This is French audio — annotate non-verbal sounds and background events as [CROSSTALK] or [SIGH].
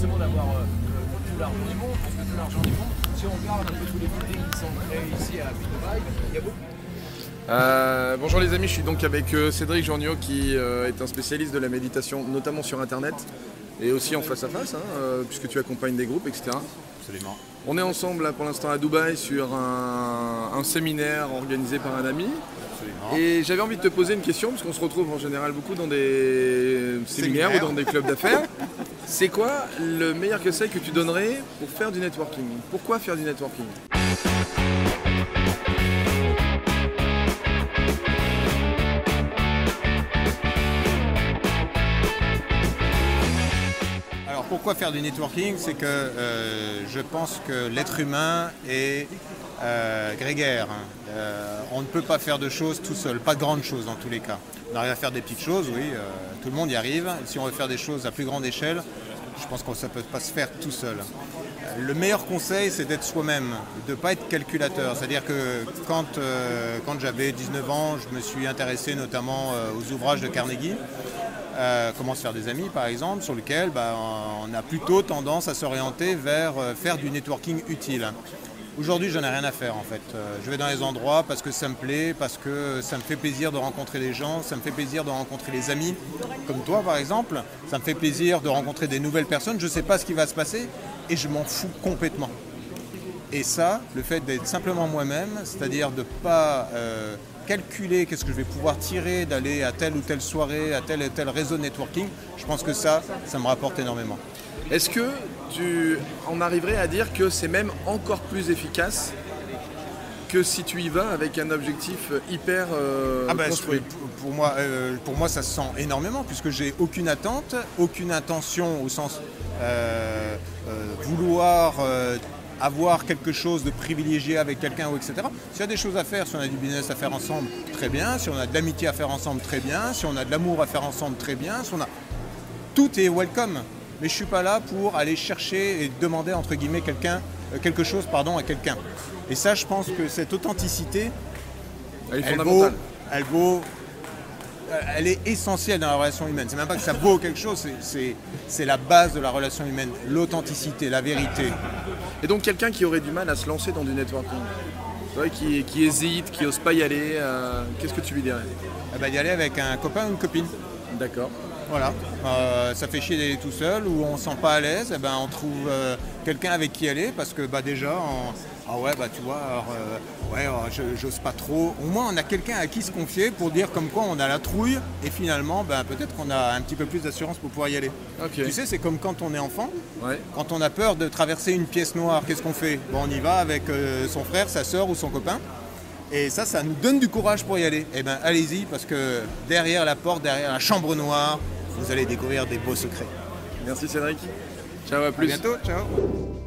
forcément d'avoir euh, tout l'argent du monde, parce que tout l'argent du monde, si on regarde un peu tous les buildings qui sont créés ici à Dubaï, il y a beaucoup. Euh, bonjour les amis, je suis donc avec euh, Cédric Journiot qui euh, est un spécialiste de la méditation, notamment sur internet et aussi en face à face, hein, euh, puisque tu accompagnes des groupes, etc. Absolument. On est ensemble là, pour l'instant à Dubaï sur un, un séminaire organisé par un ami. Absolument. Et j'avais envie de te poser une question, parce qu'on se retrouve en général beaucoup dans des séminaires ou dans des clubs d'affaires. [LAUGHS] C'est quoi le meilleur conseil que tu donnerais pour faire du networking? Pourquoi faire du networking? Alors pourquoi faire du networking? C'est que euh, je pense que l'être humain est euh, grégaire. hein. Euh, on ne peut pas faire de choses tout seul, pas de grandes choses dans tous les cas. On arrive à faire des petites choses, oui, euh, tout le monde y arrive. Si on veut faire des choses à plus grande échelle, je pense que ça ne peut pas se faire tout seul. Le meilleur conseil, c'est d'être soi-même, de ne pas être calculateur. C'est-à-dire que quand, quand j'avais 19 ans, je me suis intéressé notamment aux ouvrages de Carnegie. Comment se faire des amis par exemple, sur lequel bah, on a plutôt tendance à s'orienter vers faire du networking utile. Aujourd'hui, j'en ai rien à faire en fait. Euh, je vais dans les endroits parce que ça me plaît, parce que ça me fait plaisir de rencontrer des gens, ça me fait plaisir de rencontrer les amis, comme toi par exemple. Ça me fait plaisir de rencontrer des nouvelles personnes. Je ne sais pas ce qui va se passer et je m'en fous complètement. Et ça, le fait d'être simplement moi-même, c'est-à-dire de ne pas euh, calculer qu'est-ce que je vais pouvoir tirer d'aller à telle ou telle soirée, à tel et tel réseau de networking, je pense que ça, ça me rapporte énormément. Est-ce que tu en arriverais à dire que c'est même encore plus efficace que si tu y vas avec un objectif hyper euh, Ah ben, construit? pour- moi, euh, pour moi, ça se sent énormément puisque j'ai aucune attente, aucune intention au sens euh, vouloir avoir quelque chose de privilégié avec quelqu'un ou etc. S'il y a des choses à faire, si on a du business à faire ensemble, très bien. Si on a de l'amitié à faire ensemble, très bien. Si on a de l'amour à faire ensemble, très bien. Si on a... Tout est welcome. Mais je suis pas là pour aller chercher et demander entre guillemets quelqu'un, euh, quelque chose pardon, à quelqu'un. Et ça, je pense que cette authenticité, Elle est elle vaut, elle vaut, euh, elle est essentielle dans la relation humaine. C'est même pas que ça vaut quelque chose, c'est la base de la relation humaine, l'authenticité, la vérité. Et donc quelqu'un qui aurait du mal à se lancer dans du networking, qui, qui hésite, qui n'ose pas y aller, euh, qu'est-ce que tu lui dirais? Eh ben, d'y aller avec un copain ou une copine. D'accord. Voilà, Euh, ça fait chier d'aller tout seul ou on se sent pas à l'aise, eh ben, on trouve euh, quelqu'un avec qui aller parce que bah, déjà, on- ah ouais, bah, tu vois, euh, ouais, euh, je- j'ose pas trop. Au moins, on a quelqu'un à qui se confier pour dire comme quoi on a la trouille et finalement, bah, peut-être qu'on a un petit peu plus d'assurance pour pouvoir y aller. Tu sais, c'est comme quand on est enfant, Ouais. quand on a peur de traverser une pièce noire, qu'est-ce qu'on fait? Bon, on y va avec euh, son frère, sa soeur ou son copain. Et ça, ça nous donne du courage pour y aller. Eh bien, allez-y, parce que derrière la porte, derrière la chambre noire, vous allez découvrir des beaux secrets. Merci Cédric. Ciao, à À plus. bientôt, ciao